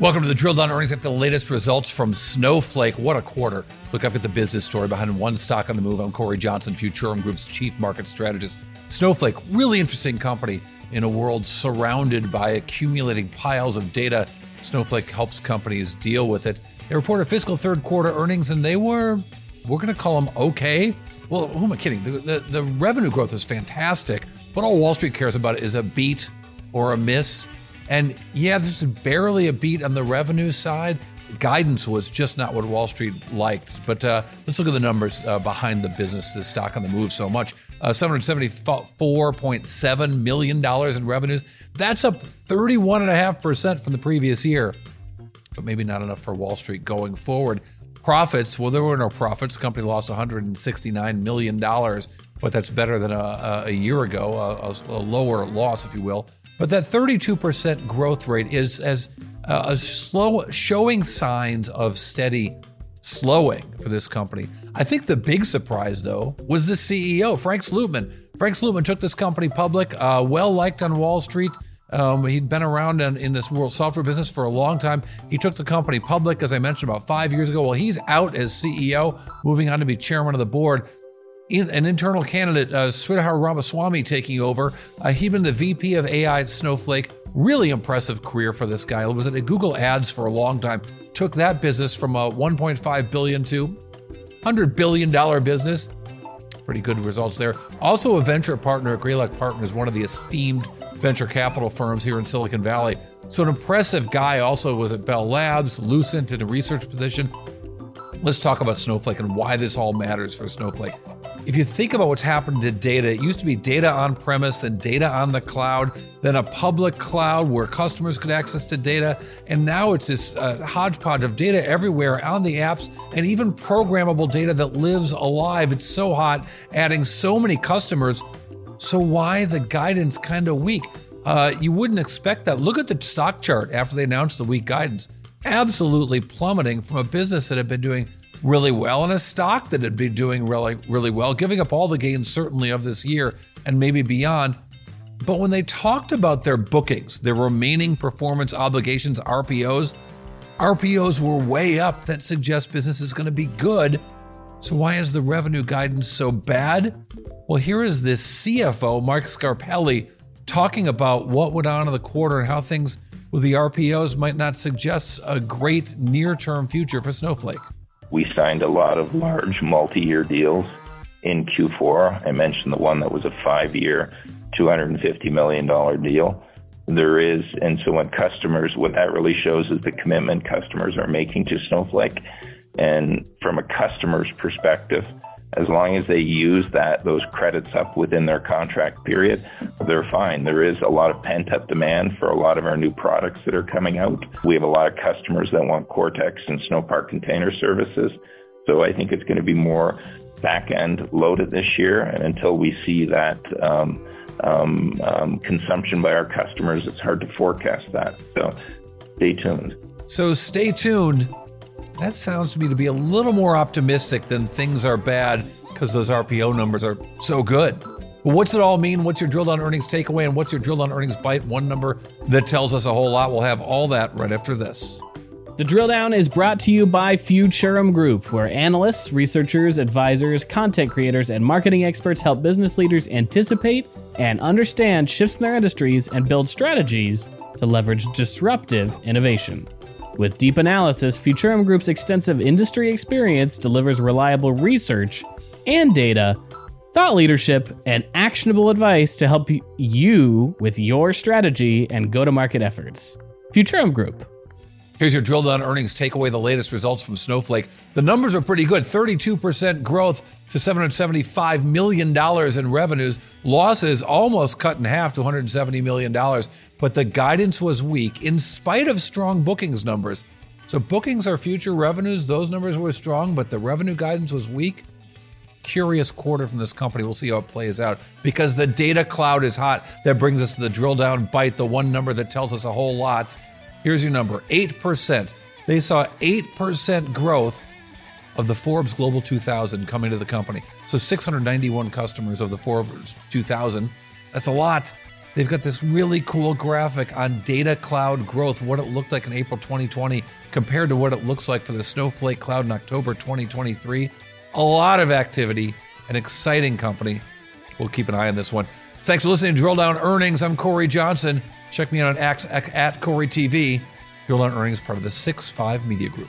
Welcome to the Drill Down Earnings. At the latest results from Snowflake. What a quarter. Look up at the business story behind one stock on the move. I'm Cory Johnson, Futurum Group's chief market strategist. Snowflake, really interesting company in a world surrounded by accumulating piles of data. Snowflake helps companies deal with it. They reported fiscal third quarter earnings and they were, we're going to call them okay. Well, who am I kidding? The, the, the revenue growth is fantastic, but all Wall Street cares about is a beat or a miss. And yeah, this is barely a beat on the revenue side. Guidance was just not what Wall Street liked. But uh, let's look at the numbers uh, behind the business, the stock on the move so much. Uh, $774.7 million in revenues. That's up 31.5% from the previous year. But maybe not enough for Wall Street going forward. Profits, well, there were no profits. The company lost $169 million, but that's better than a, a year ago, a, a lower loss, if you will. But that 32% growth rate is as uh, a slow showing signs of steady slowing for this company. I think the big surprise though was the CEO, Frank Slootman. Frank Slootman took this company public, uh, well liked on Wall Street. Um, he'd been around in, in, this world software business for a long time. He took the company public, as I mentioned, about five years ago. Well, he's out as CEO, moving on to be chairman of the board in, an internal candidate, uh, Sridhar Ramaswamy, taking over. Uh, he'd been the VP of AI at Snowflake. Really impressive career for this guy. Was at Google Ads for a long time. Took that business from a 1.5 billion to 100 billion dollar business. Pretty good results there. Also a venture partner at Greylock Partners, one of the esteemed venture capital firms here in Silicon Valley. So an impressive guy. Also was at Bell Labs, Lucent in a research position. Let's talk about Snowflake and why this all matters for Snowflake if you think about what's happened to data, it used to be data on premise and data on the cloud, then a public cloud where customers could access to data. And now it's this uh, hodgepodge of data everywhere on the apps and even programmable data that lives alive. It's so hot, adding so many customers. So, why the guidance kind of weak? Uh, you wouldn't expect that. Look at the stock chart after they announced the weak guidance. Absolutely plummeting from a business that had been doing really well and a stock that had been doing really, really well, giving up all the gains certainly of this year and maybe beyond. But when they talked about their bookings, their remaining performance obligations, RPOs, RPOs were way up. That suggests business is going to be good. So why is the revenue guidance so bad? Well, here is this CFO, Mark Scarpelli, talking about what went on in the quarter and how things with the RPOs might not suggest a great near term future for Snowflake. We signed a lot of large multi year deals in Q4. I mentioned the one that was a five year, $250 million deal. There is, and so when customers, what that really shows is the commitment customers are making to Snowflake. And from a customer's perspective, as long as they use that those credits up within their contract period, they're fine. There is a lot of pent up demand for a lot of our new products that are coming out. We have a lot of customers that want Cortex and Snowpark container services. So I think it's going to be more back end loaded this year. And until we see that um, um, um, consumption by our customers, it's hard to forecast that. So stay tuned. So stay tuned. That sounds to me to be a little more optimistic than things are bad because those RPO numbers are so good. What's it all mean? What's your drill down earnings takeaway? And what's your drill down earnings bite? One number that tells us a whole lot. We'll have all that right after this. The drill down is brought to you by Futurum Group, where analysts, researchers, advisors, content creators, and marketing experts help business leaders anticipate and understand shifts in their industries and build strategies to leverage disruptive innovation. With deep analysis, Futurum Group's extensive industry experience delivers reliable research and data, thought leadership, and actionable advice to help you with your strategy and go to market efforts. Futurum Group, Here's your drill down earnings takeaway the latest results from Snowflake. The numbers are pretty good 32% growth to $775 million in revenues. Losses almost cut in half to $170 million. But the guidance was weak in spite of strong bookings numbers. So, bookings are future revenues. Those numbers were strong, but the revenue guidance was weak. Curious quarter from this company. We'll see how it plays out because the data cloud is hot. That brings us to the drill down bite, the one number that tells us a whole lot. Here's your number 8%. They saw 8% growth of the Forbes Global 2000 coming to the company. So 691 customers of the Forbes 2000. That's a lot. They've got this really cool graphic on data cloud growth, what it looked like in April 2020 compared to what it looks like for the Snowflake cloud in October 2023. A lot of activity, an exciting company. We'll keep an eye on this one. Thanks for listening to Drill Down Earnings. I'm Cory Johnson. Check me out on X at Cory TV. Drill Down Earnings, part of the 6 5 Media Group.